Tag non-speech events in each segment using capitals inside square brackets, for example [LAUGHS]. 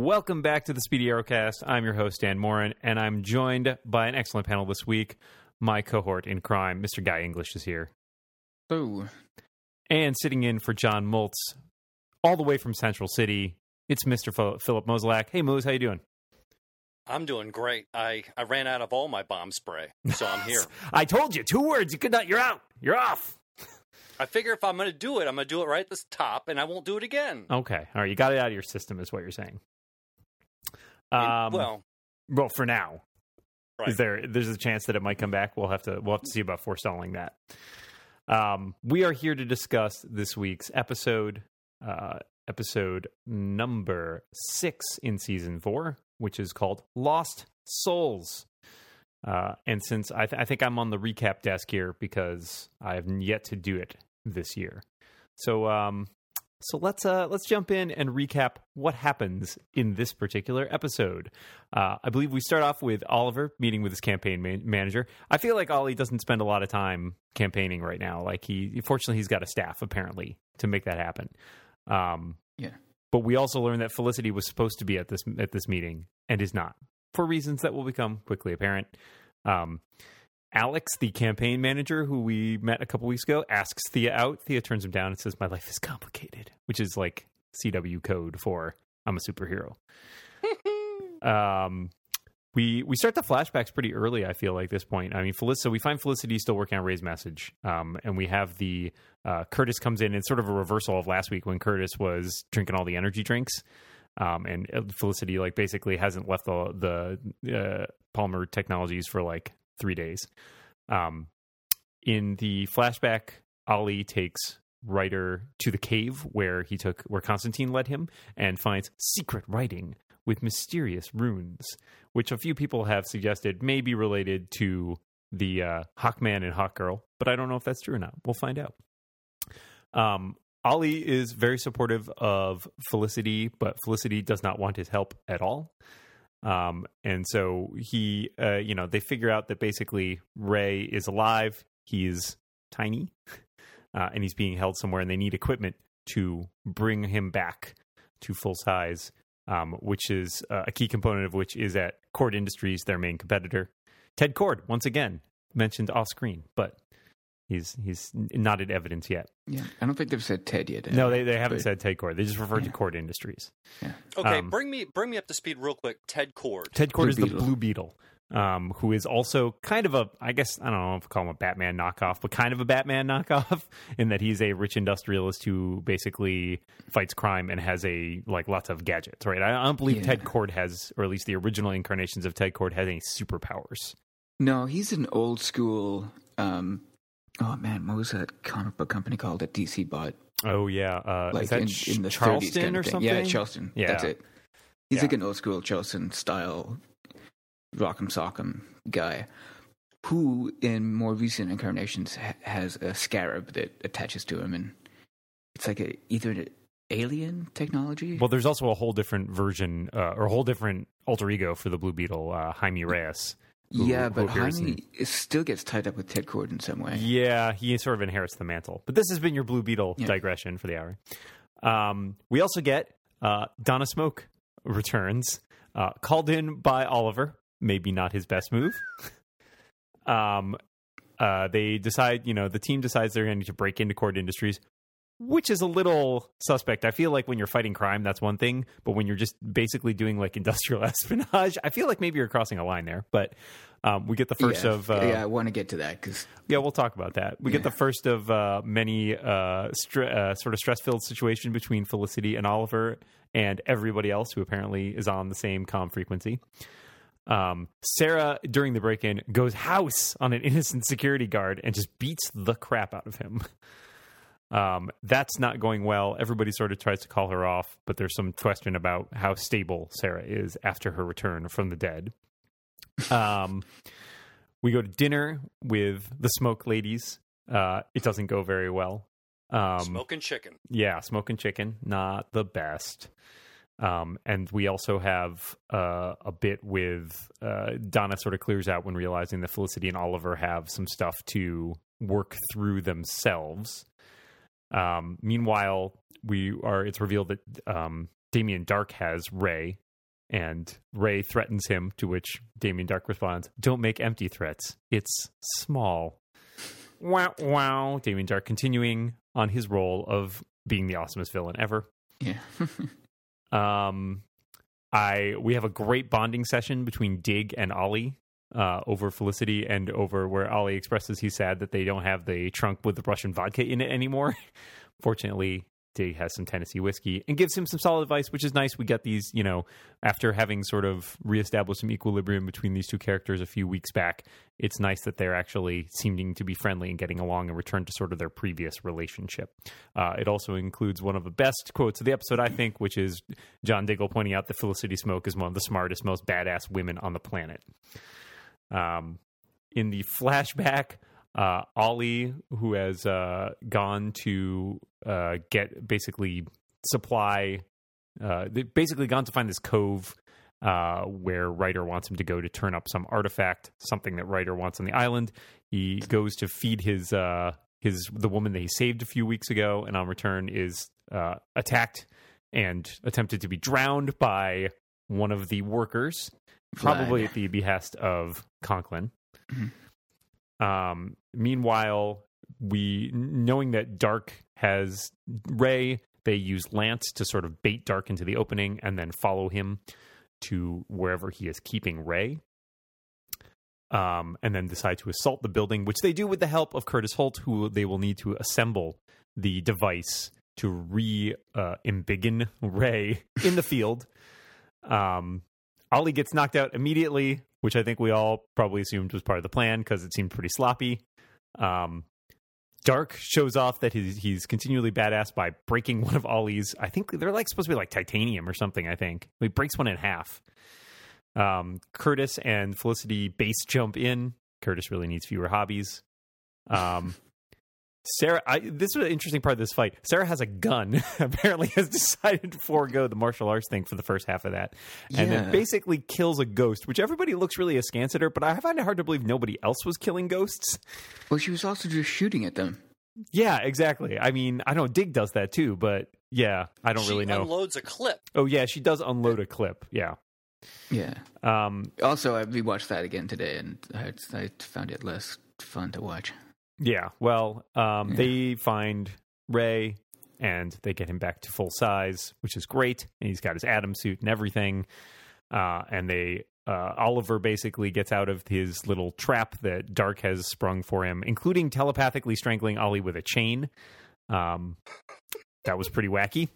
Welcome back to the Speedy Arrowcast. I'm your host, Dan Moren, and I'm joined by an excellent panel this week. My cohort in crime, Mr. Guy English, is here. Oh, And sitting in for John Moltz, all the way from Central City, it's Mr. Phil- Philip Mozolak. Hey, Moose, how you doing? I'm doing great. I, I ran out of all my bomb spray, so I'm here. [LAUGHS] I told you, two words. You could not. You're out. You're off. I figure if I'm going to do it, I'm going to do it right at the top, and I won't do it again. Okay. All right. You got it out of your system, is what you're saying. And- Um, well, well, for now, right. is there? There's a chance that it might come back. We'll have to. We'll have to see about forestalling that. Um, we are here to discuss this week's episode, uh, episode number six in season four, which is called "Lost Souls." Uh, and since I, th- I think I'm on the recap desk here because I have yet to do it this year, so um, so let's uh, let's jump in and recap what happens in this particular episode. Uh, I believe we start off with Oliver meeting with his campaign man- manager. I feel like Ollie doesn't spend a lot of time campaigning right now. Like he, fortunately, he's got a staff apparently to make that happen. Um, Yeah. But we also learned that Felicity was supposed to be at this at this meeting and is not for reasons that will become quickly apparent. Um, Alex, the campaign manager who we met a couple weeks ago, asks Thea out. Thea turns him down and says, My life is complicated, which is like CW code for I'm a superhero. [LAUGHS] um, we we start the flashbacks pretty early. I feel like this point. I mean, Felicity. So we find Felicity still working on Ray's message, um, and we have the uh, Curtis comes in. It's sort of a reversal of last week when Curtis was drinking all the energy drinks, um, and Felicity like basically hasn't left the the uh, Palmer Technologies for like three days. Um, in the flashback, Ollie takes Reiter to the cave where he took where Constantine led him and finds secret writing with mysterious runes, which a few people have suggested may be related to the uh, Hawkman and Hawkgirl, but I don't know if that's true or not. We'll find out. Um, Ollie is very supportive of Felicity, but Felicity does not want his help at all. Um, and so he, uh, you know, they figure out that basically Ray is alive. He's tiny, [LAUGHS] uh, and he's being held somewhere, and they need equipment to bring him back to full size. Um, which is uh, a key component of which is at Kord Industries, their main competitor. Ted Kord, once again mentioned off screen, but he's he's not in evidence yet. yeah. I don't think they've said Ted yet. No, they, they haven't but- said Ted Kord. They just referred to Yeah. Kord Industries. okay, um, bring me bring me up to speed real quick. Ted Kord. Ted Kord Blue is the Blue Beetle, um, who is also kind of a, I guess, I don't know if I call him a Batman knockoff, but kind of a Batman [LAUGHS] knockoff in that he's a rich industrialist who basically fights crime and has a, like, lots of gadgets, right? I, I don't believe Yeah. Ted Kord has, or at least the original incarnations of Ted Kord has any superpowers. No, he's an old school. Um, oh man, what was that comic book company called that DC bought? Oh, yeah. Uh, Like in, Ch- in the 30s Charlton kind or thing. something? Yeah, Charlton. Yeah. That's it. He's Yeah. like an old school Charlton style rock'em sock'em guy, who in more recent incarnations ha- has a scarab that attaches to him, and it's like a either an alien technology. Well, there's also a whole different version, uh, or a whole different alter ego for the Blue Beetle, uh, Jaime Reyes. Who- yeah, but appears Jaime still gets tied up with Ted Kord in some way. Yeah, he sort of inherits the mantle. But this has been your Blue Beetle Yeah. digression for the hour. Um, we also get uh, Donna Smoak returns, uh, called in by Oliver. Maybe not his best move. um, uh, they decide, you know, the team decides they're going to need to break into Kord Industries, which is a little suspect. I feel like when you're fighting crime, that's one thing, but when you're just basically doing like [LAUGHS] industrial espionage, I feel like maybe you're crossing a line there. But um, we get the first yeah, of uh, yeah, I want to get to that because yeah, we'll talk about that. We get the first of uh, many uh, stre- uh, sort of stress-filled situation between Felicity and Oliver and everybody else who apparently is on the same comm frequency. Um, Sara, during the break-in, goes house on an innocent security guard and just beats the crap out of him. Um, that's not going well. Everybody sort of tries to call her off, but there's some question about how stable Sara is after her return from the dead. Um, we go to dinner with the Smoak ladies. Uh, it doesn't go very well. Um, Smoking chicken. yeah, smoking chicken, not the best. Um, and we also have uh, a bit with uh, Donna sort of clears out when realizing that Felicity and Oliver have some stuff to work through themselves. Um, meanwhile, we are. It's revealed that um, Damien Darhk has Ray, and Ray threatens him, to which Damien Darhk responds, Don't make empty threats. It's small. Wow, wow. Damien Darhk continuing on his role of being the awesomest villain ever. Yeah. [LAUGHS] Um, I we have a great bonding session between Dig and Ollie uh, over Felicity and over where Ollie expresses he's sad that they don't have the trunk with the Russian vodka in it anymore. [LAUGHS] Fortunately, Dig has some Tennessee whiskey and gives him some solid advice, which is nice. We get these, you know, after having sort of reestablished some equilibrium between these two characters a few weeks back. It's nice that they're actually seeming to be friendly and getting along and return to sort of their previous relationship. Uh, it also includes one of the best quotes of the episode, I think, which is John Diggle pointing out that Felicity Smoak is one of the smartest, most badass women on the planet. Um, in the flashback, uh, Ollie, who has uh, gone to uh, get basically supply, uh, basically gone to find this cove uh, where Reiter wants him to go to turn up some artifact, something that Reiter wants on the island. He goes to feed his uh, his the woman that he saved a few weeks ago, and on return is attacked and attempted to be drowned by one of the workers, probably at the behest of Conklin. Mhm. Um, meanwhile, we knowing that Darhk has Ray, they use Lance to sort of bait Darhk into the opening and then follow him to wherever he is keeping Ray. Um, and then decide to assault the building, which they do with the help of Curtis Holt, who they will need to assemble the device to re uh, embiggen Ray in the field. Um, Ollie gets knocked out immediately, which I think we all probably assumed was part of the plan because it seemed pretty sloppy. Um, Darhk shows off that he's, he's continually badass by breaking one of Ollie's. I think they're like supposed to be like titanium or something. I think he breaks one in half. Um, Curtis and Felicity base jump in. Curtis really needs fewer hobbies. Um, Sara, I, this was an interesting part of this fight. Sara has a gun. [LAUGHS] Apparently, has decided to forego the martial arts thing for the first half of that, and then basically kills a ghost. Which everybody looks really askance at her, but I find it hard to believe nobody else was killing ghosts. Well, she was also just shooting at them. Yeah, exactly. I mean, I know Dig does that too, but yeah, I don't she really know. unloads a clip. oh yeah, she does unload a clip. Yeah. Yeah. Um, Also, I rewatched that again today, and I, I found it less fun to watch. Yeah. Well, um, they find Ray and they get him back to full size, which is great. And he's got his ATOM suit and everything. Uh, and they, uh, Oliver basically gets out of his little trap that Darhk has sprung for him, including telepathically strangling Ollie with a chain. Um, that was pretty wacky.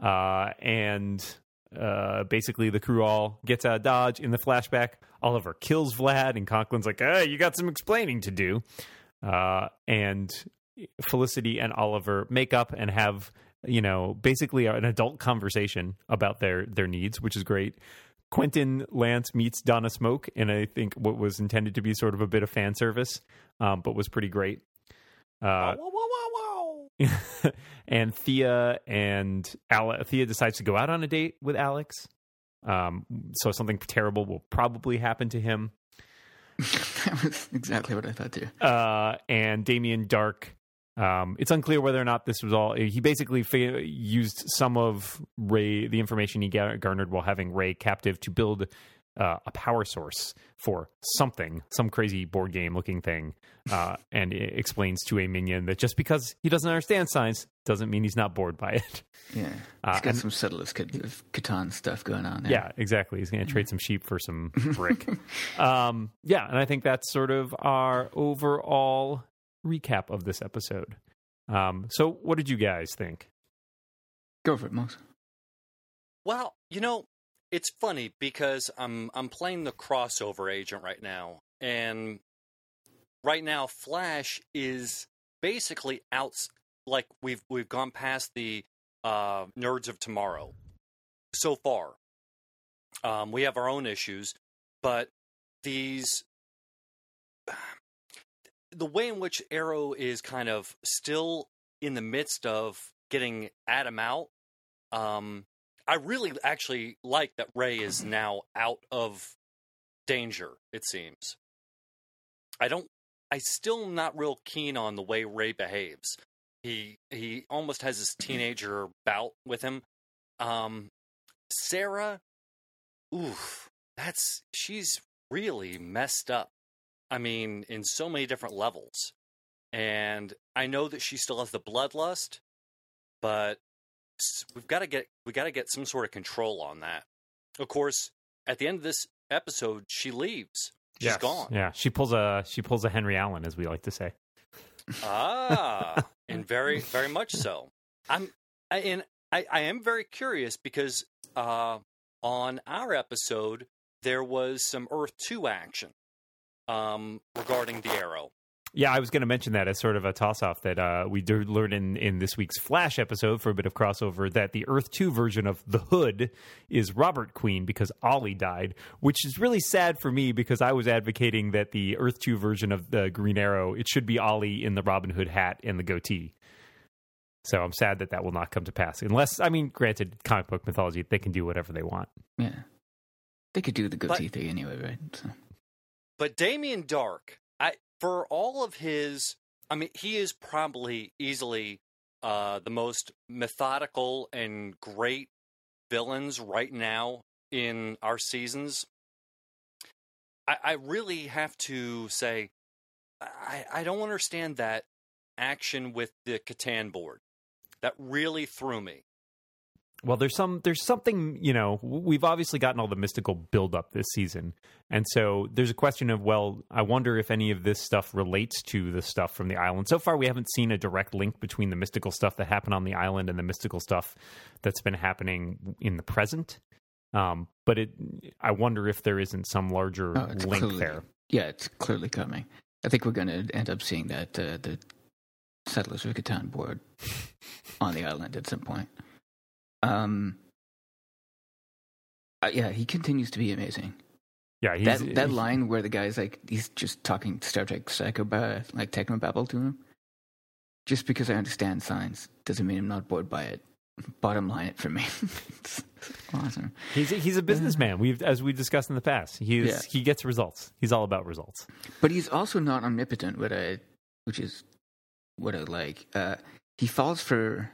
Uh, and uh, basically, the crew all gets out of Dodge. In the flashback, Oliver kills Vlad, and Conklin's like, hey, you got some explaining to do. Uh, and Felicity and Oliver make up and have, you know, basically an adult conversation about their, their needs, which is great. Quentin Lance meets Donna Smoak, and I think what was intended to be sort of a bit of fan service, um, but was pretty great. Uh, Whoa, whoa, whoa, [LAUGHS] and Thea and Ale- Thea decides to go out on a date with Alex. Um, so something terrible will probably happen to him. [LAUGHS] that was exactly what I thought too. Uh, and Damien Darhk. Um, it's unclear whether or not this was all. He basically fa- used some of Ray, the information he garnered while having Ray captive, to build uh, a power source for something, some crazy board game looking thing. Uh, [LAUGHS] and it explains to a minion that just because he doesn't understand science doesn't mean he's not bored by it. [LAUGHS] Yeah. Uh, He's got and- some Settlers of Catan stuff going on there. Yeah, exactly. He's going to trade [LAUGHS] some sheep for some brick. um, yeah, and I think that's sort of our overall recap of this episode. Um, so, what did you guys think? Go for it, Moss. Well, you know, it's funny because I'm I'm playing the crossover agent right now, and right now Flash is basically out. Like we've we've gone past the uh, Nerds of Tomorrow so far. Um, we have our own issues, but these [SIGHS] the way in which Arrow is kind of still in the midst of getting Adam out. Um, I really actually like that Ray is now out of danger, it seems. I don't I still not real keen on the way Ray behaves. He he almost has his teenager bout with him. Um Sara oof, that's she's really messed up. I mean, in so many different levels. And I know that she still has the bloodlust, but we've got to get we got to get some sort of control on that. Of course, at the end of this episode, she leaves. She's Yes. gone. Yeah, she pulls a she pulls a Henry Allen, as we like to say. Ah, [LAUGHS] and very, very much so. I'm, I, and I, I am very curious because uh, on our episode there was some Earth Two action um, regarding the Arrow. Yeah, I was going to mention that as sort of a toss off that uh, we did learn in, in this week's Flash episode for a bit of crossover that the Earth 2 version of The Hood is Robert Queen because Ollie died, which is really sad for me because I was advocating that the Earth 2 version of the Green Arrow, it should be Ollie in the Robin Hood hat and the goatee. So I'm sad that that will not come to pass. Unless, I mean, granted, comic book mythology, they can do whatever they want. Yeah. They could do the goatee thing anyway, right? So. But Damien Darhk, I for all of his, I mean, he is probably easily uh, the most methodical and great villains right now in our seasons. I, I really have to say, I, I don't understand that action with the Catan board. That really threw me. Well, there's some there's something you know we've obviously gotten all the mystical build up this season, and so there's a question of well, I wonder if any of this stuff relates to the stuff from the island. So far, we haven't seen a direct link between the mystical stuff that happened on the island and the mystical stuff that's been happening in the present. Um, but it, I wonder if there isn't some larger Oh, link clearly- there. Yeah, it's clearly coming. I think we're going to end up seeing that uh, the Settlers of Catan board [LAUGHS] on the island at some point. Um, uh, yeah, he continues to be amazing. Yeah, he's, that that line where the guy's like he's just talking Star Trek psycho like technobabble to him. Just because I understand science doesn't mean I'm not bored by it. Bottom line it for me. [LAUGHS] it's awesome. he's he's a businessman. We've as we discussed in the past. He's Yeah. he gets results. He's all about results. But he's also not omnipotent, what I, which is what I like. Uh, he falls for,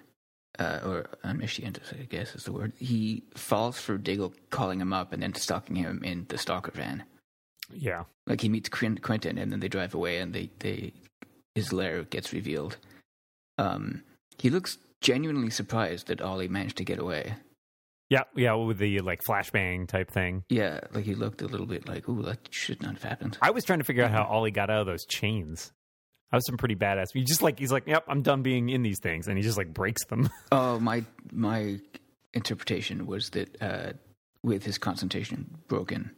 uh, or omniscient, I guess is the word. He falls for Diggle calling him up and then stalking him in the stalker van. Yeah, Like he meets Quentin and then they drive away and they, they his lair gets revealed. Um, he looks genuinely surprised that Ollie managed to get away. yeah, yeah. With the like flashbang type thing. Yeah, like he looked a little bit like, ooh, that should not have happened. I was trying to figure out how Mm-hmm. Ollie got out of those chains. That was some pretty badass. He just like he's like, "Yep, I'm done being in these things," and he just like breaks them. [LAUGHS] Oh, my my interpretation was that uh, with his concentration broken,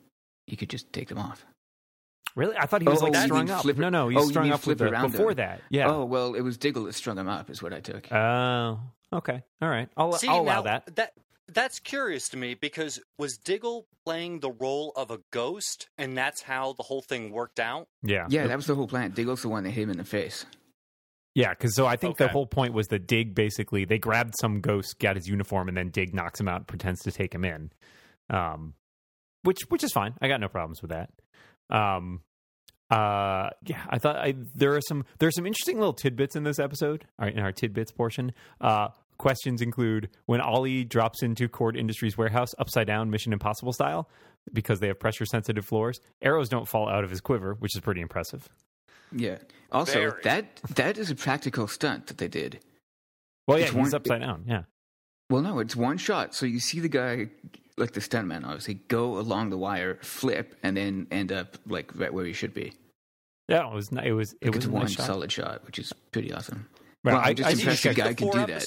he could just take them off. really, I thought he was Oh, like you strung up. flip no, no, he's oh, strung up with the, before him. that. Yeah. Oh well, it was Diggle that strung him up, is what I took. Oh, okay, all right. I'll, See, I'll allow now, that. that that's curious to me because was Diggle playing the role of a ghost, and that's how the whole thing worked out? Yeah, yeah, that was the whole plan. Diggle's the one that hit him in the face. yeah. Because so I think the whole point was that Dig basically they grabbed some ghost, got his uniform, and then Dig knocks him out, and pretends to take him in. Um, which which is fine. I got no problems with that. Um, uh, yeah, I thought I, there are some there are some interesting little tidbits in this episode. All right, in our tidbits portion, uh, questions include when Ollie drops into Kord Industries warehouse upside down, Mission Impossible style, because they have pressure sensitive floors. Arrows don't fall out of his quiver, which is pretty impressive. Yeah. Also, Very. that that is a practical stunt that they did. Well, yeah, It's he's one- upside down. Yeah, Well, no, it's one shot. So you see the guy, like the stuntman, obviously, go along the wire, flip, and then end up like right where he should be. yeah. It was ni- it was it Like, was it's a one nice shot. solid shot, which is pretty awesome. Well, Well, I, I'm just I- Did impressed shoot a guy can four do that.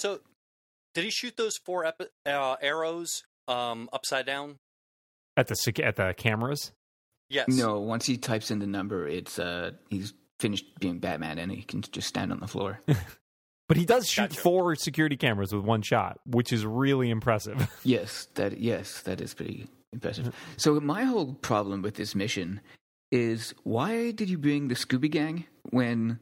Episode- Did he shoot those four epi- uh, arrows um, upside down? at the at the cameras. Yes. No, once he types in the number, it's uh he's finished being Batman and he can just stand on the floor. [LAUGHS] But he does shoot Gotcha. four security cameras with one shot, which is really impressive. [LAUGHS] yes, that yes, that is pretty impressive. So my whole problem with this mission is why did you bring the Scooby Gang when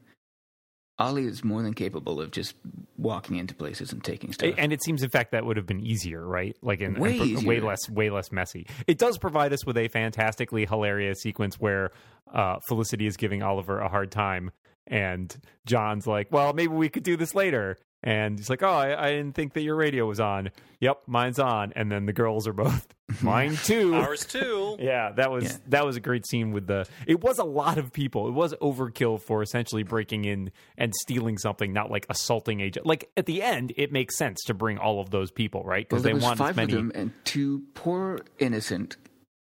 Ollie is more than capable of just walking into places and taking stuff? and it seems, in fact, that would have been easier, right? Like, in, Way way less, way less messy. It does provide us with a fantastically hilarious sequence where uh, Felicity is giving Oliver a hard time, and John's like, "Well, maybe we could do this later." And he's like, "Oh, I, I didn't think that your radio was on." Yep, mine's on. And then the girls are both [LAUGHS] mine too. Ours too. [LAUGHS] Yeah, that was Yeah. that was a great scene with the. It was a lot of people. It was overkill for essentially breaking in and stealing something, not like assaulting agent. Like at the end, it makes sense to bring all of those people, right? Because there they was want five as many. of them, and two poor innocent.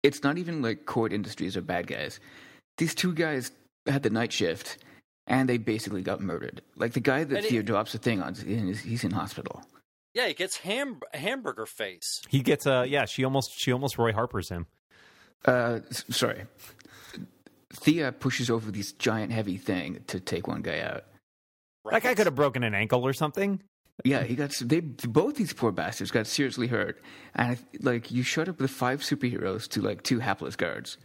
It's not even like Kord Industries are bad guys. These two guys had the night shift, and they basically got murdered. Like the guy that And it- drops the thing on, is- he's in hospital. Yeah, he gets ham- hamburger face. He gets a yeah. She almost she almost Roy Harper's him. Uh, sorry. Thea pushes over this giant heavy thing to take one guy out. That guy could have broken an ankle or something. Yeah, he got they both these poor bastards got seriously hurt, and like you showed up with five superheroes to like two hapless guards.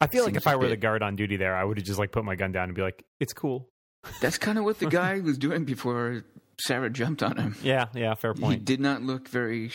I feel like if I were the guard on duty there, I would have just like put my gun down and be like, "It's cool." That's kind of what the [LAUGHS] guy was doing before Sara jumped on him. Yeah, yeah, fair point. He did not look very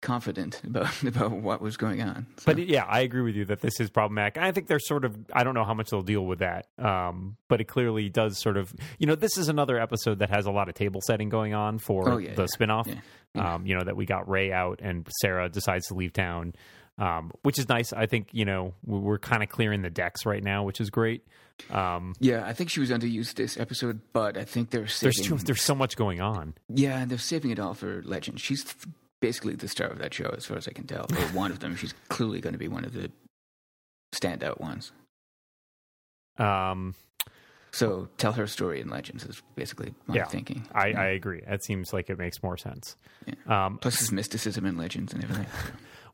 confident about [LAUGHS] about what was going on. So, But yeah, I agree with you that this is problematic. I think they're sort of I don't know how much they'll deal with that. Um, but it clearly does sort of you know, this is another episode that has a lot of table setting going on for Oh, yeah, the yeah, spinoff. yeah, yeah. Um, you know, that we got Ray out and Sara decides to leave town. Um, which is nice. I think, you know, we- we're kind of clearing the decks right now, which is great. Um, yeah, I think she was underused this episode, but I think they're there's saving. too, there's so much going on. yeah, and they're saving it all for Legend. She's basically the star of that show, as far as I can tell, or one of them. She's clearly going to be one of the standout ones. Um, So tell her story in Legends is basically my Yeah. thinking. I, I agree. That seems like it makes more sense. Um, Plus, his mysticism in Legends and everything.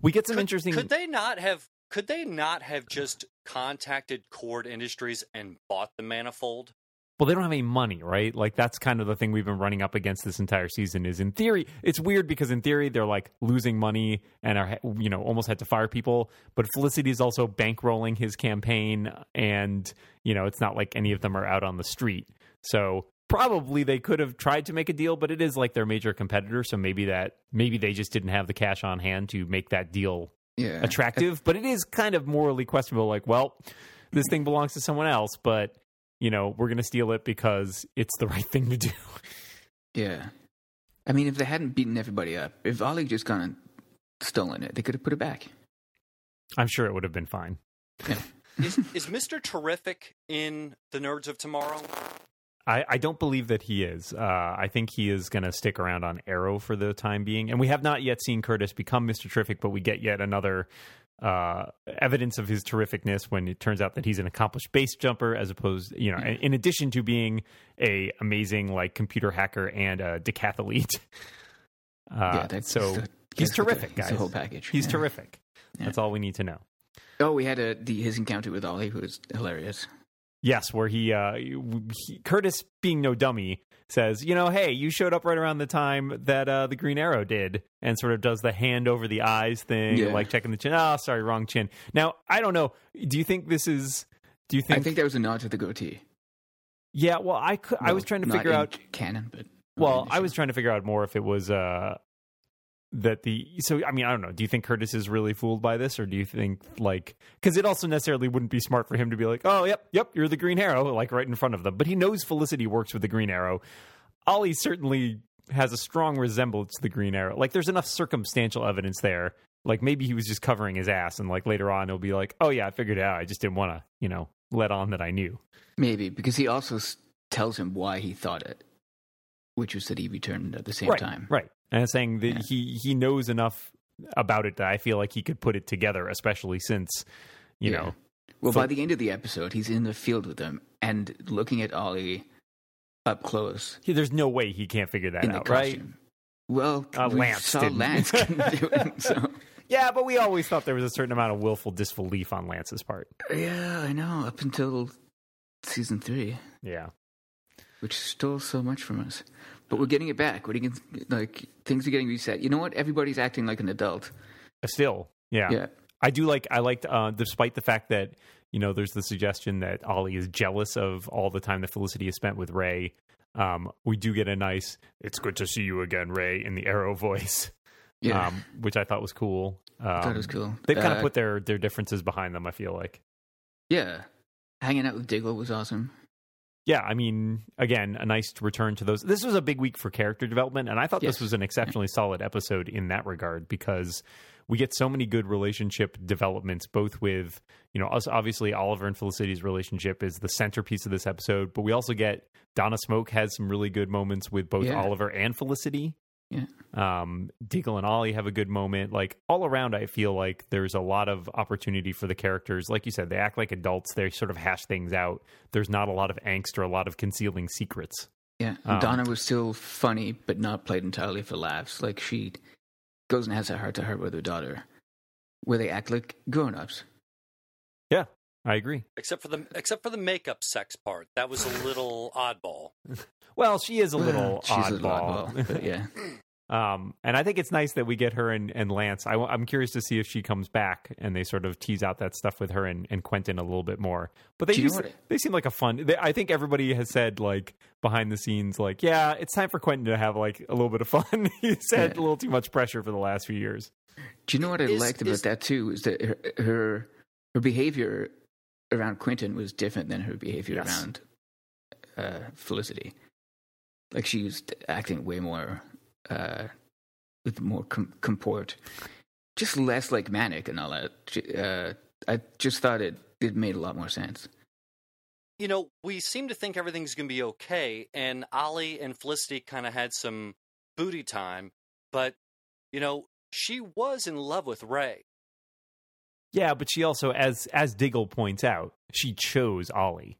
We get some Could, interesting. could they not have? Could they not have just contacted Kord Industries and bought the manifold? well, they don't have any money, right? Like that's kind of the thing we've been running up against this entire season. Is in theory, it's weird because in theory they're like losing money and are you know almost had to fire people. But Felicity is also bankrolling his campaign, and you know it's not like any of them are out on the street. So probably they could have tried to make a deal, but it is like their major competitor. So maybe that maybe they just didn't have the cash on hand to make that deal Yeah, attractive, but it is kind of morally questionable. Like, well, this thing belongs to someone else, but you know, we're going to steal it because it's the [LAUGHS] right thing to do. Yeah. I mean, if they hadn't beaten everybody up, if Ollie just gone and stolen it, they could have put it back. I'm sure it would have been fine. Is is Mister Terrific in the Nerds of Tomorrow? I, I don't believe that he is. Uh, I think he is going to stick around on Arrow for the time being. And we have not yet seen Curtis become Mr. Terrific, but we get yet another uh, evidence of his terrificness when it turns out that he's an accomplished base jumper, as opposed, you know, in addition to being a amazing like computer hacker and a decathlete. [LAUGHS] Uh, yeah, that's so the- he's that's the- terrific, guys. The whole package. He's Yeah. terrific. Yeah. That's all we need to know. Oh, we had a the, his encounter with Ollie, who was hilarious. Yes, where he, uh, he Curtis, being no dummy, says, "You know, hey, you showed up right around the time that uh, the Green Arrow did," and sort of does the hand over the eyes thing, Yeah. like checking the chin. Oh, sorry, wrong chin. Now, I don't know. Do you think this is? Do you think? I think that was a nod to the goatee. yeah. Well, I could, I was trying to figure out. canon, but Well, I was trying to figure out more if it was uh that the so I mean I don't know. Do you think Curtis is really fooled by this, or do you think like because it also necessarily wouldn't be smart for him to be like, oh yep yep you're the Green Arrow like right in front of them, but he knows Felicity works with the Green Arrow. Ollie certainly has a strong resemblance to the Green Arrow. Like there's enough circumstantial evidence there. Like maybe he was just covering his ass, and like later on he'll be like, oh yeah I figured it out. I just didn't want to you know let on that I knew. maybe because he also s- tells him why he thought it, which was that he returned at the same right, time. Right. And saying that Yeah. he he knows enough about it that I feel like he could put it together, especially since you Yeah. know Well, by the end of the episode, he's in the field with them and looking at Ollie up close he, there's no way he can't figure that out, right? Well, Uh, we Lance saw didn't. Lance [LAUGHS] can do it. So Yeah, but we always thought there was a certain amount of willful disbelief on Lance's part. yeah, I know. Up until season three, Yeah. which stole so much from us, but we're getting it back. What are you gonna- like? Things are getting reset. You know what? Everybody's acting like an adult. Still, yeah. Yeah, I do like I liked uh despite the fact that you know there's the suggestion that Ollie is jealous of all the time that Felicity has spent with Ray. Um, we do get a nice "It's good to see you again, Ray" in the Arrow [LAUGHS] voice, yeah. um, which I thought was cool. Um, I thought it was cool. They kind of Uh, put their their differences behind them. I feel like. yeah. Hanging out with Diggle was awesome. Yeah, I mean, again, a nice return to those. This was a big week for character development, and I thought Yes. this was an exceptionally solid episode in that regard because we get so many good relationship developments, both with, you know, us obviously Oliver and Felicity's relationship is the centerpiece of this episode, but we also get Donna Smoak has some really good moments with both Yeah. Oliver and Felicity. Yeah. Um, Diggle and Ollie have a good moment. Like all around, I feel like there's a lot of opportunity for the characters. Like you said, they act like adults. They sort of hash things out. There's not a lot of angst or a lot of concealing secrets. Yeah, Um, Donna was still funny, but not played entirely for laughs. Like she goes and has a heart to heart with her daughter, where they act like grown ups. I agree. Except for the except for the makeup sex part, that was a little oddball. [LAUGHS] Well, she is a little She's a little oddball. oddball, but yeah, [LAUGHS] [CLEARS THROAT] Um, and I think it's nice that we get her and, and Lance. I, am curious to see if she comes back and they sort of tease out that stuff with her and, and Quentin a little bit more. But they Do you use, know what it- they seem like a fun. They, I think everybody has said like behind the scenes, like, yeah, it's time for Quentin to have like a little bit of fun. [LAUGHS] He's had Yeah. a little too much pressure for the last few years. Do you know what I Is- liked about is- that too? Is that her, her her behavior around Quentin was different than her behavior Yes. around uh, Felicity. Like she was acting way more uh, with more com- comport, just less like manic and all that. Uh, I just thought it it made a lot more sense. you know, we seem to think everything's going to be okay, and Ollie and Felicity kind of had some booty time, but you know, she was in love with Ray. Yeah, but she also, as as Diggle points out, she chose Ollie.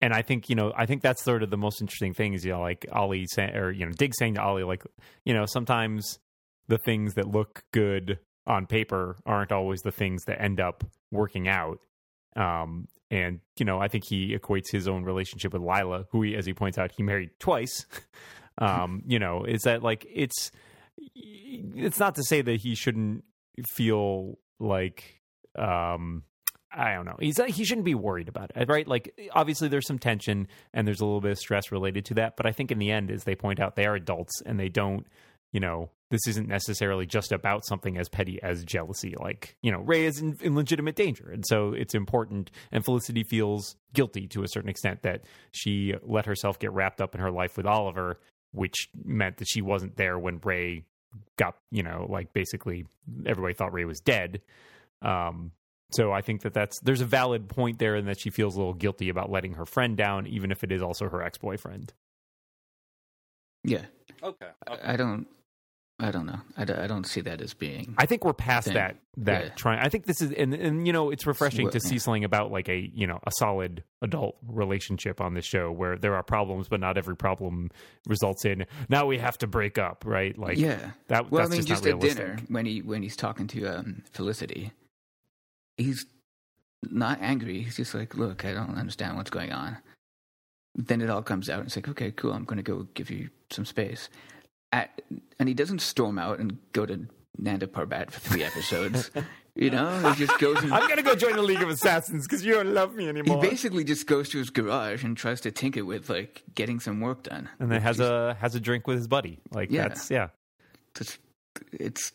And I think you know, I think that's sort of the most interesting thing is you know, like Ollie saying, or you know, Dig saying to Ollie, like, you know, sometimes the things that look good on paper aren't always the things that end up working out. Um, and you know, I think he equates his own relationship with Lyla, who he, as he points out, he married twice. [LAUGHS] um, you know, is that like it's it's not to say that he shouldn't feel like um I don't know. He's he shouldn't be worried about it, right? Like obviously there's some tension and there's a little bit of stress related to that, but I think in the end as they point out they are adults and they don't, you know, this isn't necessarily just about something as petty as jealousy. Like, you know, Ray is in, in legitimate danger. And so it's important and Felicity feels guilty to a certain extent that she let herself get wrapped up in her life with Oliver, which meant that she wasn't there when Ray got, you know, like basically everybody thought Ray was dead. Um, so I think that that's there's a valid point there, and that she feels a little guilty about letting her friend down, even if it is also her ex boyfriend. Yeah, Okay. okay. I don't, I don't know. I don't, I don't see that as being. I think we're past Thing. that that Yeah. trying. I think this is and and you know it's refreshing to Well, see yeah. something about like a you know a solid adult relationship on this show where there are problems, but not every problem results in now we have to break up, right? Like yeah. that. Well, I mean, just, just, at dinner when he when he's talking to um, Felicity, he's not angry. He's just like, "Look, I don't understand what's going on." Then it all comes out, and it's like, "Okay, cool. I'm going to go give you some space." At, and he doesn't storm out and go to Nanda Parbat for three episodes. [LAUGHS] you know, he just goes and [LAUGHS] I'm gonna go join the League of Assassins because you don't love me anymore. he basically just goes to his garage and tries to tinker with like getting some work done. and then has is- a has a drink with his buddy. Like Yeah. that's yeah. it's, it's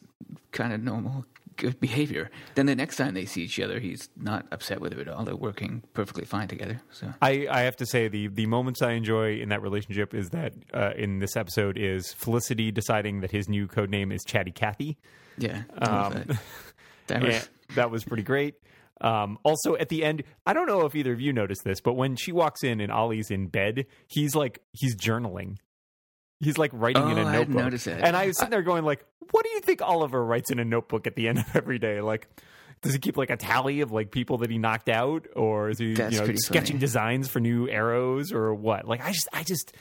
kind of normal good behavior. Then the next time they see each other, he's not upset with her at all. They're working perfectly fine together. So I, I have to say the the moments I enjoy in that relationship is that uh, in this episode is Felicity deciding that his new code name is Chatty Cathy. yeah, Um, that. [LAUGHS] that was that was pretty great. Um, also, at the end, I don't know if either of you noticed this, but when she walks in and Ollie's in bed, he's like he's journaling. He's like writing in a a I notebook. hadn't noticed that. And I was sitting [LAUGHS] there going, like, what do you think Oliver writes in a notebook at the end of every day? Like, does he keep like a tally of like people that he knocked out, or is he That's you know sketching funny. designs for new arrows, or what? Like, I just, I just,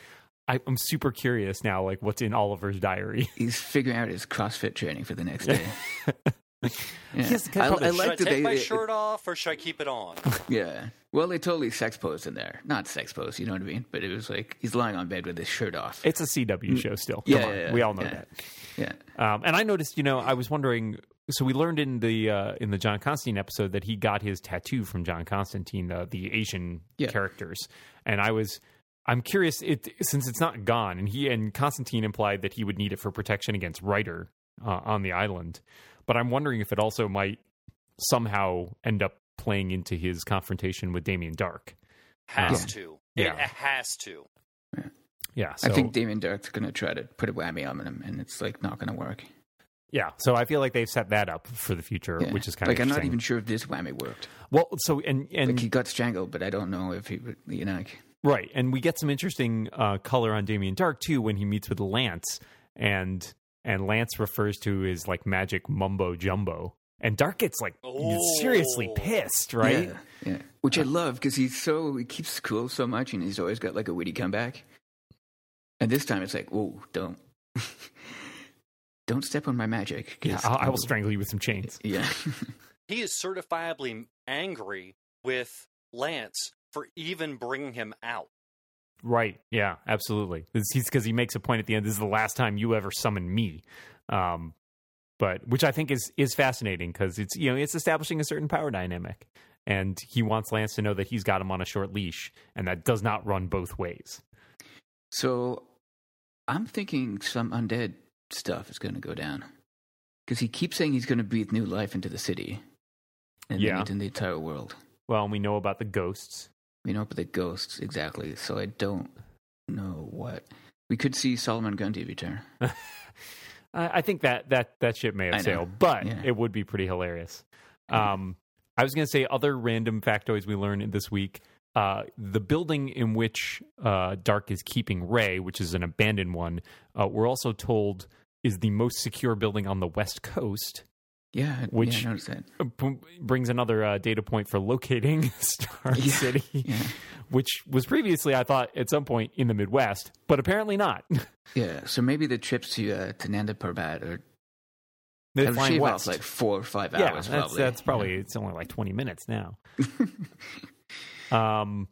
I, I'm super curious now, like what's in Oliver's diary. [LAUGHS] he's figuring out his CrossFit training for the next day. [LAUGHS] Yeah. Yes, 'cause I, probably- I Should like I take they, my they- shirt off or should I keep it on? Yeah. Well, they totally sex posed in there. Not sex posed, you know what I mean? But it was like he's lying on bed with his shirt off. It's a CW show still. Yeah, yeah, yeah, we all know yeah. that. Yeah. Um, and I noticed, you know, I was wondering. So we learned in the uh, in the John Constantine episode that he got his tattoo from John Constantine, uh, the Asian characters. And I was, I'm curious, it since it's not gone, and he and Constantine implied that he would need it for protection against Reiter uh, on the island. But I'm wondering if it also might somehow end up playing into his confrontation with Damien Darhk. Has Yeah. to. Yeah. It has to. Yeah, so, I think Damien Darhk's going to try to put a whammy on him, and it's like not going to work. yeah. So I feel like they've set that up for the future, Yeah. which is kind like of like I'm not even sure if this whammy worked. well. So and and Like he got strangled, but I don't know if he would. You know, like, Right, and we get some interesting uh, color on Damien Darhk too when he meets with Lance, and and Lance refers to his like magic mumbo jumbo, and Darhk gets like seriously Oh. pissed, right? Yeah, yeah. Which I love because he's so he keeps cool so much, and he's always got like a witty comeback. And this time it's like, whoa, don't, [LAUGHS] don't step on my magic. Yeah, I, I will [LAUGHS] strangle you with some chains. Yeah, [LAUGHS] He is certifiably angry with Lance for even bringing him out. Right? Yeah, absolutely. This- He's because he makes a point at the end. This is the last time you ever summon me. Um, but which I think is is fascinating because it's you know it's establishing a certain power dynamic, and he wants Lance to know that he's got him on a short leash, and that does not run both ways. So I'm thinking some undead stuff is going to go down because he keeps saying he's going to breathe new life into the city and Yeah. into the entire world. Well, and we know about the ghosts. We know, about the ghosts exactly. So I don't know what we could see Solomon Grundy return. [LAUGHS] I, I think that that that ship may have sailed, but Yeah. it would be pretty hilarious. Um, I was going to say other random factoids we learned this week. Uh, the building in which uh, Darhk is keeping Ray, which is an abandoned one, uh, we're also told is the most secure building on the West Coast. Yeah, Which- yeah, I noticed that. B- brings another uh, data point for locating [LAUGHS] Star Yeah. City, Yeah, which was previously, I thought, at some point in the Midwest, but apparently not. [LAUGHS] yeah. So maybe the trips to uh, to Nanda Parbat are have flying west. like four or five hours. that's probably. that's probably it's only like twenty minutes now. [LAUGHS] Um,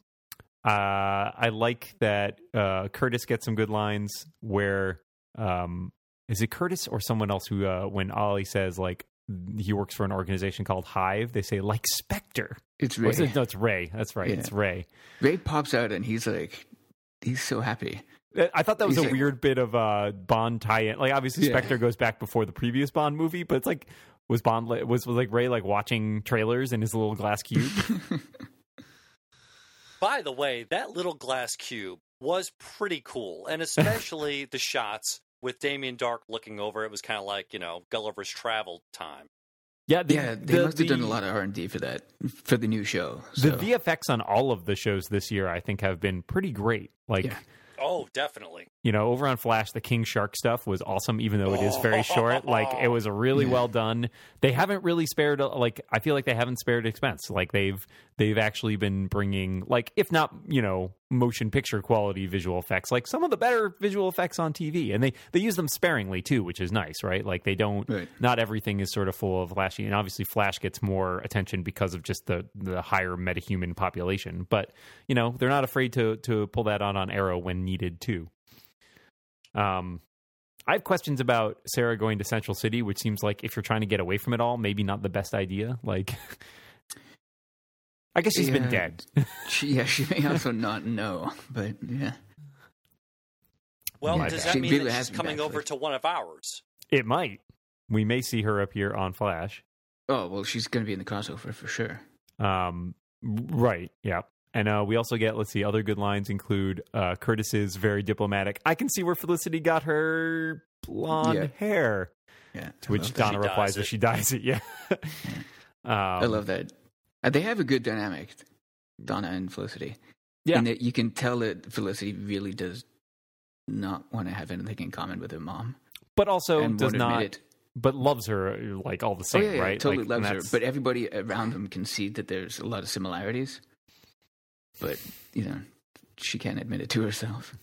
uh, I like that uh, Curtis gets some good lines where um, is it Curtis or someone else who uh, when Ollie says like he works for an organization called Hive, they say like Spectre. It's Ray. is it- no, it's Ray. That's right. Yeah. It's Ray. Ray pops out and he's like, he's so happy. Uh, I thought that was He's a like- weird bit of a Bond tie-in. Like obviously Yeah. Spectre goes back before the previous Bond movie, but it's like was Bond li- was was like Ray like watching trailers in his little glass cube. [LAUGHS] By the way, that little glass cube was pretty cool, and especially [LAUGHS] the shots with Damien Darhk looking over. It was kind of like you know Gulliver's Travel time. yeah, the, yeah, they the- must have done a lot of R and D for that for the new show. The So, VFX on all of the shows this year, I think, have been pretty great. Like, Yeah. Oh, definitely. you know, over on Flash, the King Shark stuff was awesome, even though it is very short. Like, it was a [LAUGHS] really Yeah. well done. They haven't really spared, like, I feel like they haven't spared expense. Like, they've they've actually been bringing, like, if not, you know, motion picture quality visual effects, like some of the better visual effects on TV, and they they use them sparingly too, which is nice, right? Like, they don't. Right. Not everything is sort of full of flashy, and obviously, Flash gets more attention because of just the the higher metahuman population. But you know, they're not afraid to to pull that on on Arrow when needed too. Um, I have questions about Sara going to Central City, which seems like if you're trying to get away from it all, maybe not the best idea. Like, [LAUGHS] I guess she's been dead. [LAUGHS] she, yeah, she may also not know, but yeah, Well, Yeah, does she that mean really that has coming over to one of ours? It might. We may see her appear on Flash. Oh well, she's going to be in the crossover for sure. Um, right. Yeah. And uh, we also get, let's see, other good lines include uh, Curtis's very diplomatic. I can see where Felicity got her blonde Yeah. hair. Yeah, To which I love that. Donna replies that she dyes it. Yeah. um, I love that. Uh, they have a good dynamic, Donna and Felicity. Yeah. and that you can tell that Felicity really does not want to have anything in common with her mom, but also and does won't it. but loves her like all the Oh same, yeah, yeah, right? totally Like, loves her. But everybody around them can see that there's a lot of similarities. But you know, she can't admit it to herself.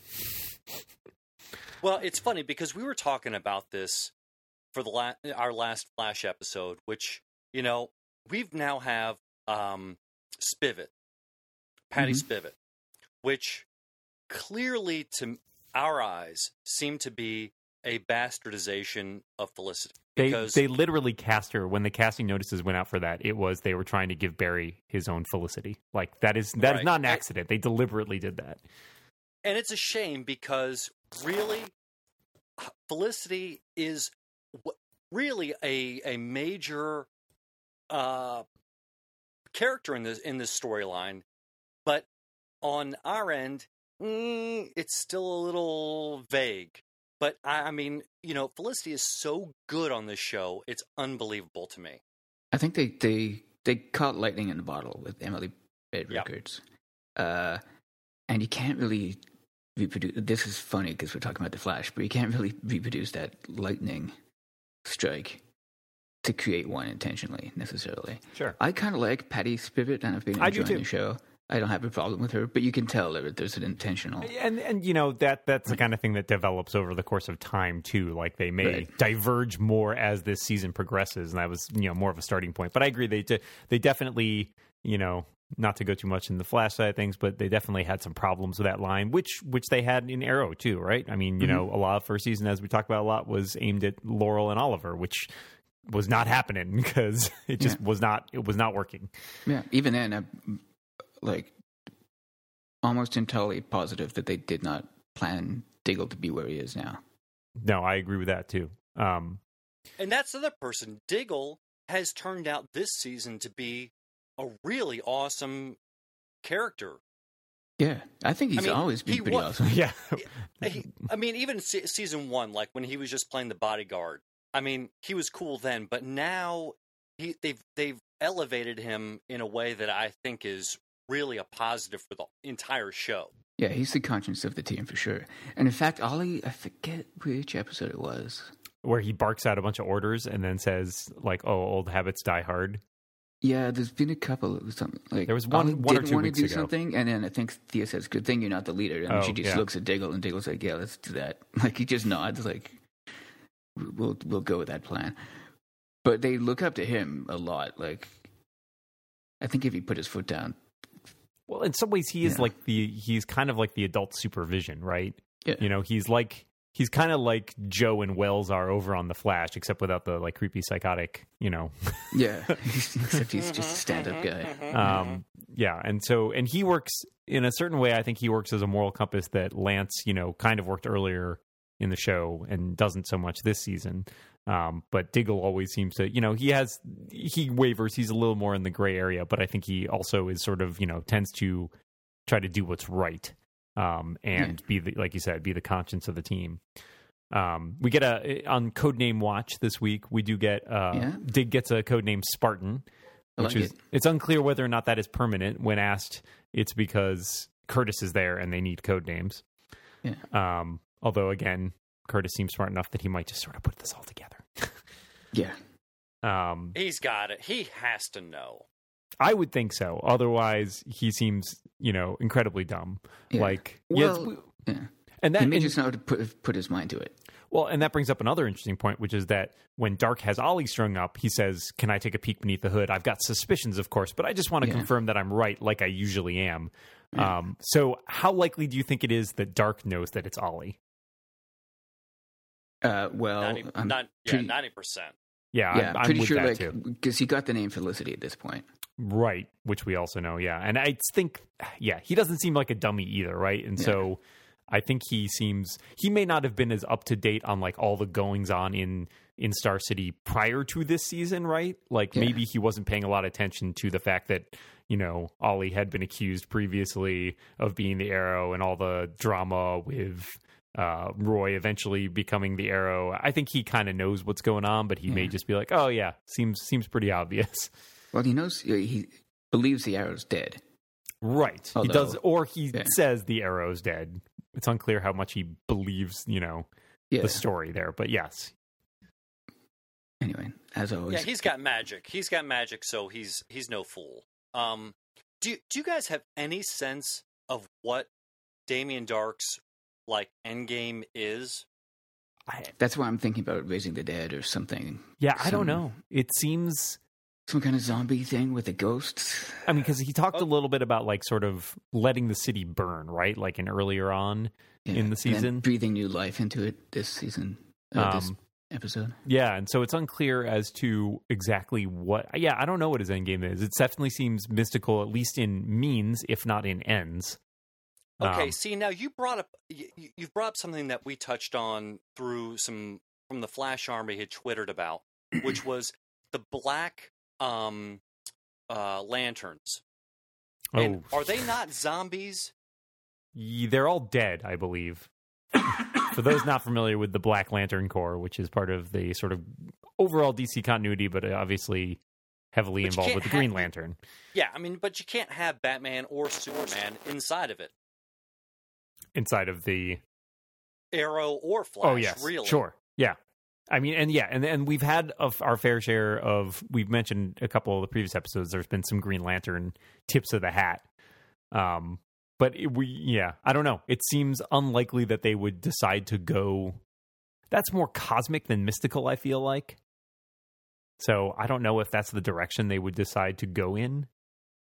Well, it's funny because we were talking about this for the la- our last Flash episode, which you know we've now have um, Spivot, Patty Mhm. Spivot, which clearly to our eyes seemed to be a bastardization of Felicity. they Because they literally cast her when the casting notices went out for that. It was they were trying to give Barry his own Felicity. Like that is that is Right. not an accident. They deliberately did that. and it's a shame because really felicity is really a a major uh character in this in this storyline but on our end, mm, it's still a little vague. But I, I mean, you know, Felicity is so good on this show; it's unbelievable to me. I think they they they caught lightning in the bottle with Emily Bett Yep. Rickards, uh, and you can't really reproduce. This is funny because we're talking about the Flash, but you can't really reproduce that lightning strike to create one intentionally necessarily. Sure. I kind of like Patty Spivot, and I've been enjoying the show. I don't have a problem with her, but you can tell that there's an intentional. And and you know that that's the kind of thing that develops over the course of time too. Like they may Right. diverge more as this season progresses, and that was you know more of a starting point. But I agree they de- they definitely you know not to go too much in the Flash side of things, but they definitely had some problems with that line, which which they had in Arrow too, right? I mean, you mm-hmm. know, a lot of first season, as we talked about a lot, was aimed at Laurel and Oliver, which was not happening [LAUGHS] because it just was not it was not working. Yeah, even then, I'm like almost entirely positive that they did not plan Diggle to be where he is now. No, I agree with that too. Um, And that's the other person. Diggle has turned out this season to be a really awesome character. Yeah, I think he's I mean, always been he pretty wa- awesome. [LAUGHS] yeah, [LAUGHS] He, I mean, even se- season one, like when he was just playing the bodyguard. I mean, he was cool then, but now he they've they've elevated him in a way that I think is really a positive for the entire show. Yeah, he's the conscience of the team for sure. And in fact, Ollie, I forget which episode it was. where he barks out a bunch of orders and then says like, "Oh, old habits die hard." Yeah, there's been a couple of something like There was one- Ollie one or didn't two want to weeks do ago. something, and then I think Thea says, "Good thing you're not the leader," and Oh, she just yeah. looks at Diggle, and Diggle's like, "Yeah, let's do that." [LAUGHS] Like he just nods, like, "We'll we'll go with that plan." But they look up to him a lot. Like, I think if he put his foot down, Well, in some ways, he is Yeah. like the he's kind of like the adult supervision, right? Yeah. You know, he's like he's kind of like Joe and Wells are over on the Flash, except without the like creepy psychotic, you know. [LAUGHS] yeah, [LAUGHS] except he's just a stand-up guy. um, yeah, and so and he works in a certain way. I think he works as a moral compass that Lance, you know, kind of worked earlier in the show and doesn't so much this season. Um, but Diggle always seems to, you know, he has he wavers. He's a little more in the gray area, but I think he also is sort of, you know, tends to try to do what's right um, and be the, like you said, be the conscience of the team. Um, we get a on codename watch this week. We do get uh, Yeah. Dig gets a codename Spartan, which like is it. it's unclear whether or not that is permanent. When asked, it's because Curtis is there and they need code names. Yeah. Um, although again, Curtis seems smart enough that he might just sort of put this all together. [LAUGHS] Yeah, Um, He's got it. He has to know. I would think so. Otherwise, he seems you know incredibly dumb. yeah. Like yeah, well, it's- yeah. and that he may and- just know to put put his mind to it. Well, and that brings up another interesting point, which is that when Darhk has Ollie strung up, he says, Can I take a peek beneath the hood? I've got suspicions, of course, but I just want to Yeah. confirm that I'm right, like I usually am. Yeah. Um, so, how likely do you think it is that Darhk knows that it's Ollie? Uh, well, 90, I'm not, yeah, pretty- 90%. Yeah, yeah, I'm, I'm pretty with sure, that like, too. because he got the name Felicity at this point. Right, which we also know, yeah. And I think, yeah, he doesn't seem like a dummy either, right? And Yeah. so I think he seems, he may not have been as up to date on like all the goings on in in Star City prior to this season, right? Like Yeah. maybe he wasn't paying a lot of attention to the fact that, you know, Ollie had been accused previously of being the Arrow and all the drama with uh, Roy eventually becoming the Arrow. I think he kind of knows what's going on, but he may just be like, "Oh yeah, seems seems pretty obvious." [LAUGHS] Well, he knows he believes the arrow's dead. Right. he does, or he yeah. says the arrow's dead. It's unclear how much he believes, you know, Yeah. the story there. But yes, Anyway, as always, Yeah, he's got magic. He's got magic, so he's he's no fool. Um, do do you guys have any sense of what Damien Darhk's like endgame is? I, that's why I'm thinking about raising the dead or something. yeah, I don't know. It seems. Some kind of zombie thing with the ghosts. I mean, because he talked Oh. a little bit about like sort of letting the city burn, right? Like in earlier on. Yeah. In the season? breathing new life into it this season, uh, this Um, episode. Yeah, and so it's unclear as to exactly what. Yeah, I don't know what his endgame is. It definitely seems mystical, at least in means, if not in ends. Okay, Um, see now you brought up you, you've brought up something that we touched on through some from the Flash Army had twittered about, which [CLEARS THROAT] was the black um, uh, lanterns. And Oh. are they not zombies? They're all dead, I believe. For those not familiar with the Black Lantern Corps, which is part of the sort of overall DC continuity, but obviously heavily But involved with the Green have- Lantern. Yeah, I mean, but you can't have Batman or Superman inside of it. Inside of the Arrow or Flash. oh yes really. sure yeah i mean and yeah and and we've had of our fair share of we've mentioned a couple of the previous episodes there's been some green lantern tips of the hat um but it, we yeah i don't know it seems unlikely that they would decide to go that's more cosmic than mystical i feel like so i don't know if that's the direction they would decide to go in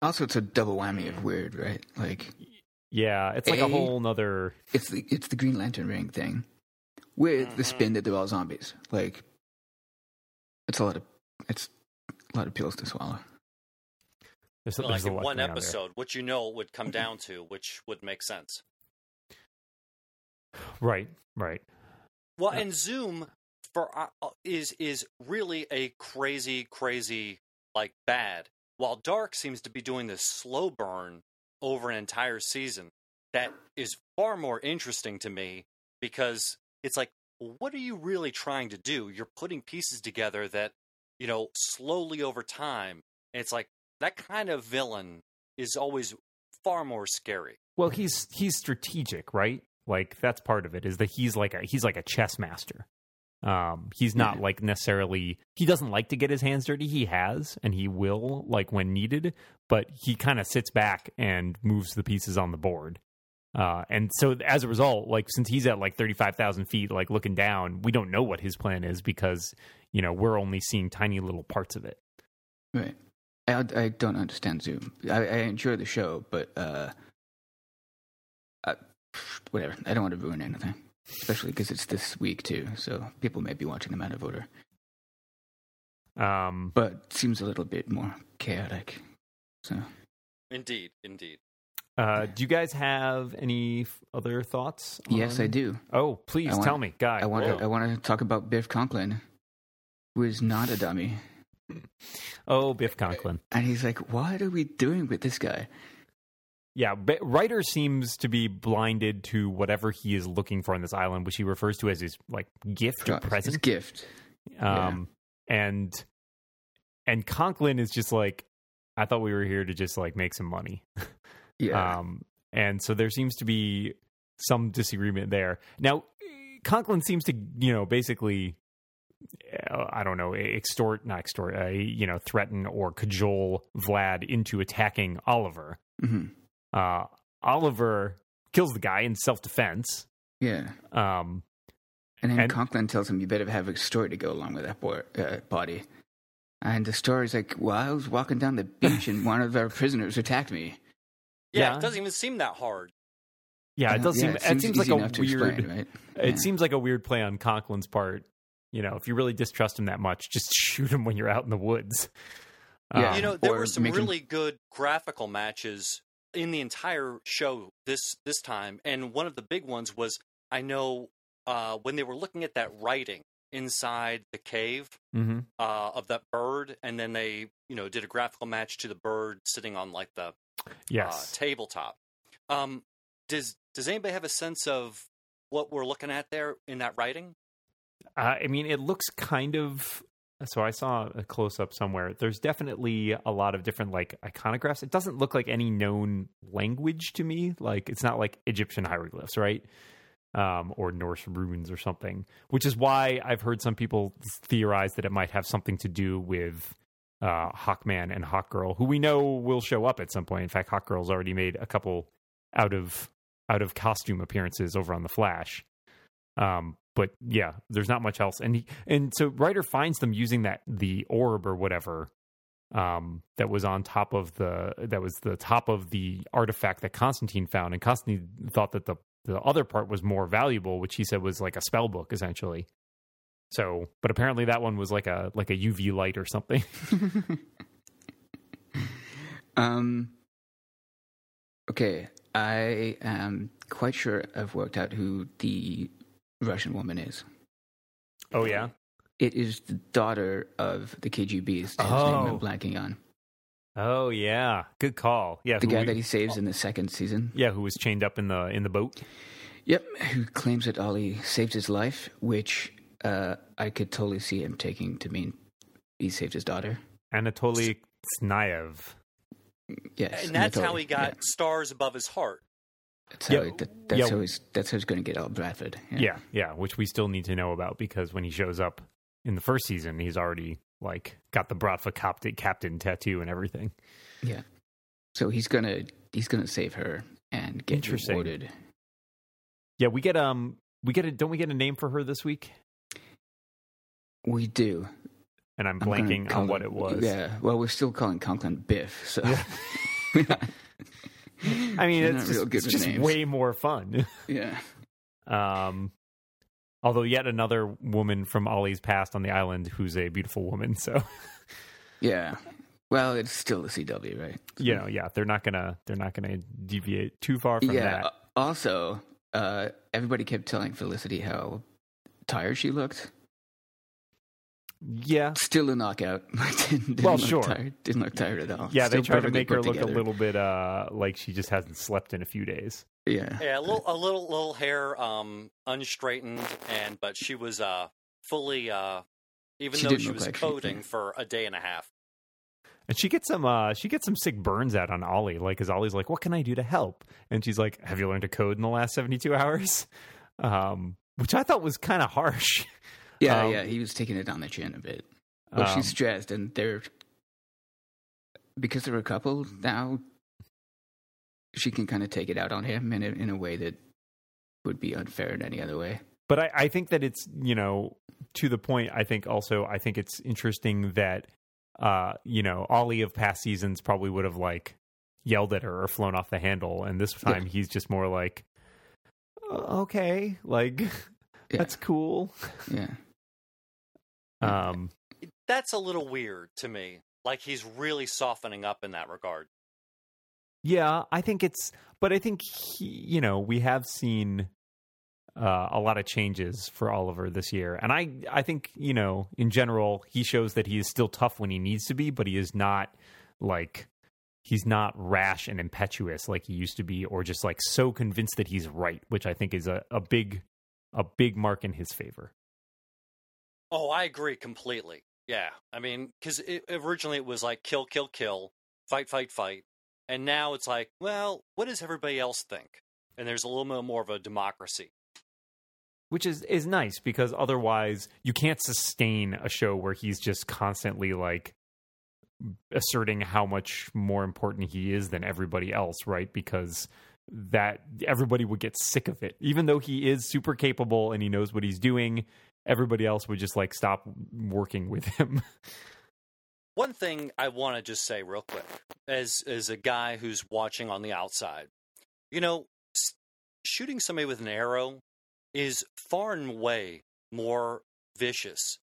Also, it's a double whammy of weird, right? Like yeah it's like a A- whole nother it's the it's the Green Lantern ring thing with the Mhm. spin that they're all zombies. Like it's a lot of it's a lot of pills to swallow. there's, Like there's a in one going on there. episode, which you know would come [LAUGHS] down to, which would make sense. right right Well, Yeah. and Zoom for uh, uh, is is really a crazy, crazy like bad. While Darhk seems to be doing this slow burn over an entire season, that is far more interesting to me because it's like, what are you really trying to do? You're putting pieces together that you know slowly over time. And it's like that kind of villain is always far more scary. Well, he's he's strategic, right? Like that's part of it is that he's like a he's like a chess master. Um, he's not like necessarily he doesn't like to get his hands dirty. He has and he will like when needed, but he kind of sits back and moves the pieces on the board. Uh, and so as a result, like since he's at like thirty five thousand feet, like looking down, we don't know what his plan is because you know we're only seeing tiny little parts of it. Right. I, I don't understand Zoom. I, I enjoy the show, but uh, I, whatever. I don't want to ruin anything, especially because it's this week too. So people may be watching them out of order. Um, But seems a little bit more chaotic. So Indeed, indeed. uh, do you guys have any f- other thoughts? yes, I do. Oh, please I want- tell me, guy. I want to. I want to talk about Biff Conklin, who is not a dummy, Oh, Biff Conklin. and he's like, "What are we doing with this guy?" Yeah, but Reiter seems to be blinded to whatever he is looking for on this island, which he refers to as his like gift or His present. gift. yeah. Um, and and Conklin is just like, I thought we were here to just like make some money. [LAUGHS] Yeah. Um, and so there seems to be some disagreement there. Now, Conklin seems to, you know, basically, uh, I don't know, extort, not extort, uh, you know, threaten or cajole Vlad into attacking Oliver. hmm Uh, Oliver kills the guy in self defense. Yeah. Um, And then And- Conklin tells him, "You better have a story to go along with that boy, uh, body." And the story's like, "Well, I was walking down the [LAUGHS] beach and one of our prisoners attacked me." Yeah, Yeah. it doesn't even seem that hard. yeah, it Uh, does seem. It seems, like easy a enough to weird. explain, right? It seems like a weird play on Conklin's part. You know, if you really distrust him that much, just [LAUGHS] shoot him when you're out in the woods. Yeah. Um, you know, there were some make really good graphical matches in the entire show this this time, and one of the big ones was I know uh, when they were looking at that writing inside the cave mhm. uh, of that bird, and then they you know did a graphical match to the bird sitting on like the uh, tabletop. Um, does does anybody have a sense of what we're looking at there in that writing? Uh, I mean, it looks kind of. So I saw a close up somewhere. There's definitely a lot of different like iconographs. It doesn't look like any known language to me. Like it's not like Egyptian hieroglyphs, right? Um, or Norse runes or something. Which is why I've heard some people theorize that it might have something to do with uh, Hawkman and Hawkgirl, who we know will show up at some point. In fact, Hawkgirl's already made a couple out of out of costume appearances over on the Flash. Um, but yeah, there's not much else. And he, and so Reiter finds them using that the orb or whatever um, that was on top of the that was the top of the artifact that Constantine found, and Constantine thought that the the other part was more valuable, which he said was like a spell book essentially. So, but apparently that one was like a like a UV light or something. [LAUGHS] um. Okay, I am quite sure I've worked out who the Russian woman is. oh yeah, It is the daughter of the KGB's whose name Oh. I'm blanking on. Oh yeah, good call. Yeah, The guy we- that he saves in the second season. yeah, who was chained up in the in the boat. Yep, who claims that Ollie saved his life, which uh, I could totally see him taking to mean he saved his daughter. Anatoly Knyazev. Yes, and that's how he got yeah. stars above his heart. That's how, Yeah, that, that's yeah. how he's that's how he's going to get Al Bradford. Yeah. yeah, which we still need to know about because when he shows up in the first season, he's already like got the Bratva captain, captain tattoo and everything. yeah. So he's gonna he's gonna save her and get rewarded. Yeah, we get um we get a don't we get a name for her this week? We do. And I'm I'm blanking on what it was. Yeah. Well, we're still calling Conklin Biff. So. [LAUGHS] [LAUGHS] I mean, it's just, it's just way more fun. [LAUGHS] yeah. Um, although yet another woman from Ollie's past on the island who's a beautiful woman. So [LAUGHS] Yeah. Well, it's still the CW, right? you know, yeah, they're not gonna they're not gonna deviate too far from yeah. that. uh, Also, uh, everybody kept telling Felicity how tired she looked. Yeah, Still a knockout. [LAUGHS] didn't, didn't Well, look sure. Tired. Didn't look tired at all. yeah, they Still try to make her put look a little bit uh like she just hasn't slept in a few days. Yeah. Yeah, a little, a little, little hair um, unstraightened, and but she was uh, fully, uh, even She though she was like coding yeah. for a day and a half. And she gets some uh she gets some sick burns out on Ollie, like cause Ollie's like, What can I do to help? And she's like, Have you learned to code in the last seventy two hours? [LAUGHS] Um which I thought was kind of harsh. [LAUGHS] Yeah, Um, yeah. He was taking it on the chin a bit. Well, Um, she's stressed, and they're because they're a couple now. She can kind of take it out on him in a, in a way that would be unfair in any other way. but I, I think that it's you know to the point i think also i think it's interesting that uh you know ollie of past seasons probably would have like yelled at her or flown off the handle and this time he's just more like "Uh, okay like [LAUGHS] Yeah. that's cool Yeah, [LAUGHS] um That's a little weird to me. Like he's really softening up in that regard. yeah i think it's but i think he, you know we have seen uh, a lot of changes for Oliver this year, and I I think you know in general he shows that he is still tough when he needs to be, but he is not like he's not rash and impetuous like he used to be, or just like so convinced that he's right, which I think is a, a big a big mark in his favor. Oh, I agree completely. Yeah, I mean, because originally it was like kill, kill, kill, fight, fight, fight, and now it's like, well, what does everybody else think? And there's a little bit more of a democracy. which is is nice because otherwise you can't sustain a show where he's just constantly like asserting how much more important he is than everybody else right because that everybody would get sick of it even though he is super capable and he knows what he's doing everybody else would just like stop working with him [LAUGHS] One thing I want to just say real quick, as as a guy who's watching on the outside, you know, shooting somebody with an arrow is far and away more vicious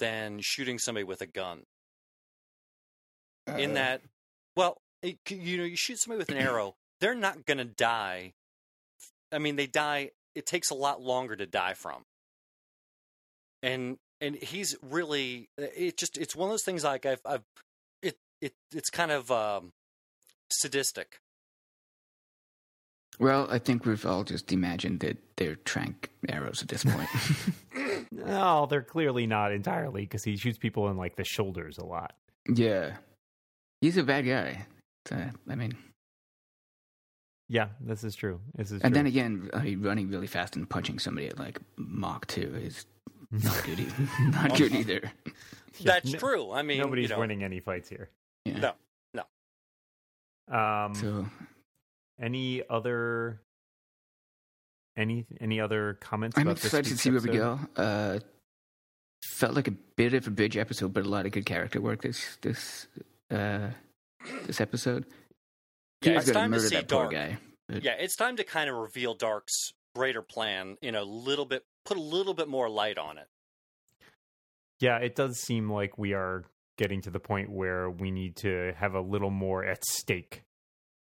than shooting somebody with a gun. In Uh, that, well, it, you know, you shoot somebody with an arrow, they're not going to die. I mean, they die. It takes a lot longer to die from. And and he's really it just it's one of those things like I've I've it it it's kind of um, sadistic. Well, I think we've all just imagined that they're trank arrows at this point. [LAUGHS] no they're clearly not entirely because he shoots people in like the shoulders a lot yeah, he's a bad guy. Uh, I mean, yeah this is true this is and true. then again, I mean, running really fast and punching somebody at like Mach two is [LAUGHS] not good. Either. [LAUGHS] not good either. [LAUGHS] That's no- true. I mean, nobody's you know, winning any fights here Yeah. No. Um, So any other any any other comments? I'm about this excited to week's see where we go. Uh, felt like a bit of a binge episode, but a lot of good character work this this uh, this episode. Yeah, He was it's time to see that poor Darhk. guy. But yeah, it's time to kind of reveal Darhk's greater plan in a little bit, put a little bit more light on it. Yeah, it does seem like we are getting to the point where we need to have a little more at stake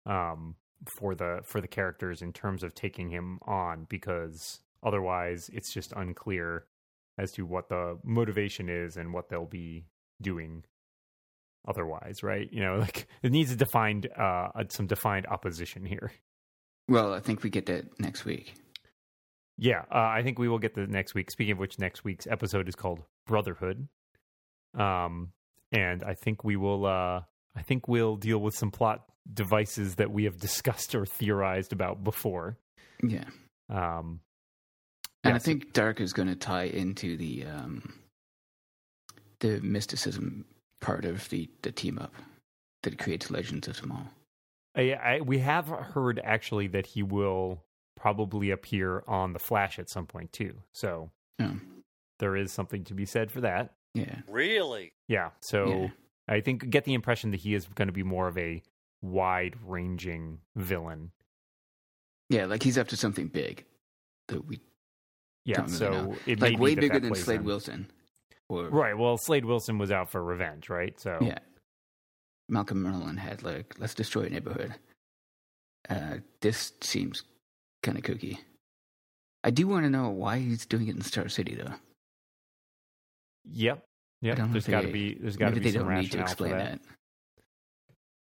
um, for the for the characters in terms of taking him on, because otherwise it's just unclear as to what the motivation is and what they'll be doing otherwise, right? You know, [LAUGHS] like it needs a defined uh some defined opposition here. Well, I think we get that next week. Yeah, uh, I think we will get the next week. Speaking of which, next week's episode is called Brotherhood. Um, and I think we will. Uh, I think we'll deal with some plot devices that we have discussed or theorized about before. Yeah. Um, And I Yes. think Darhk is going to tie into the um, the mysticism part of the, the team up that creates Legends of Tomorrow. I, I, we have heard actually that he will probably appear on the Flash at some point too. So Yeah. there is something to be said for that. Yeah. Really? Yeah. So Yeah. I think get the impression that he is going to be more of a wide ranging villain. Yeah, like he's up to something big that we Yeah. Don't really so know. it may like be way that bigger that than Slade in. Wilson. Or Right. Well, Slade Wilson was out for revenge, right? So Yeah. Malcolm Merlyn had like let's destroy a neighborhood. Uh, this seems kind of kooky. I do want to know why he's doing it in Star City though. Yep. Yep. don't know There's if got to be there's got to Maybe be they some don't need to rationale for explain that. that.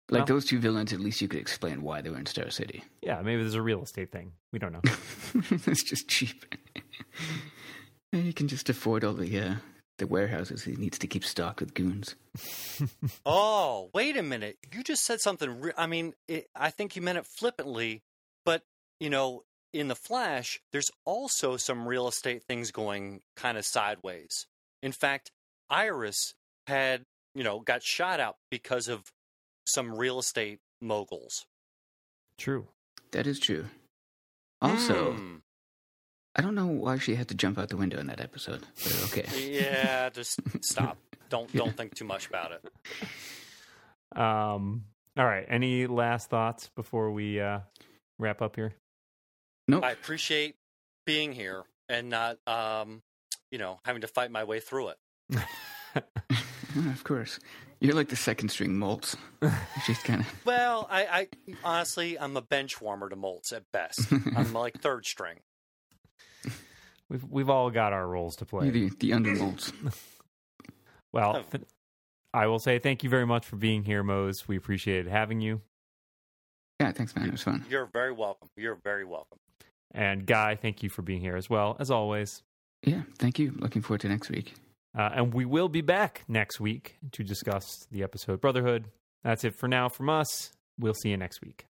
Like Well- those two villains, at least you could explain why they were in Star City. Yeah, maybe there's a real estate thing. We don't know. [LAUGHS] it's just cheap. and [LAUGHS] he can just afford all the uh, the warehouses he needs to keep stocked with goons. [LAUGHS] Oh, wait a minute. You just said something. Re- I mean, it, I think you meant it flippantly, but, you know, in the Flash, there's also some real estate things going kind of sideways. In fact, Iris had, you know, got shot out because of some real estate moguls. True. That is true. Also, Hmm. I don't know why she had to jump out the window in that episode, but okay. yeah, just [LAUGHS] stop. Don't don't think too much about it. Um. All right. Any last thoughts before we uh, wrap up here? Nope. I appreciate being here and not, um, you know, having to fight my way through it. [LAUGHS] of course. You're like the second string Moltz. She's kind of. Well, I, I honestly, I'm a bench warmer to Moltz at best. I'm [LAUGHS] like third string. We've we've all got our roles to play. the, the under Moltz. [LAUGHS] Well, Oh. th- I will say thank you very much for being here, Mose. We appreciated having you. Yeah, thanks, man. It was fun. You're very welcome. You're very welcome. And Guy, thank you for being here as well, as always. Yeah, thank you. Looking forward to next week. Uh, and we will be back next week to discuss the episode Brotherhood. That's it for now from us. We'll see you next week.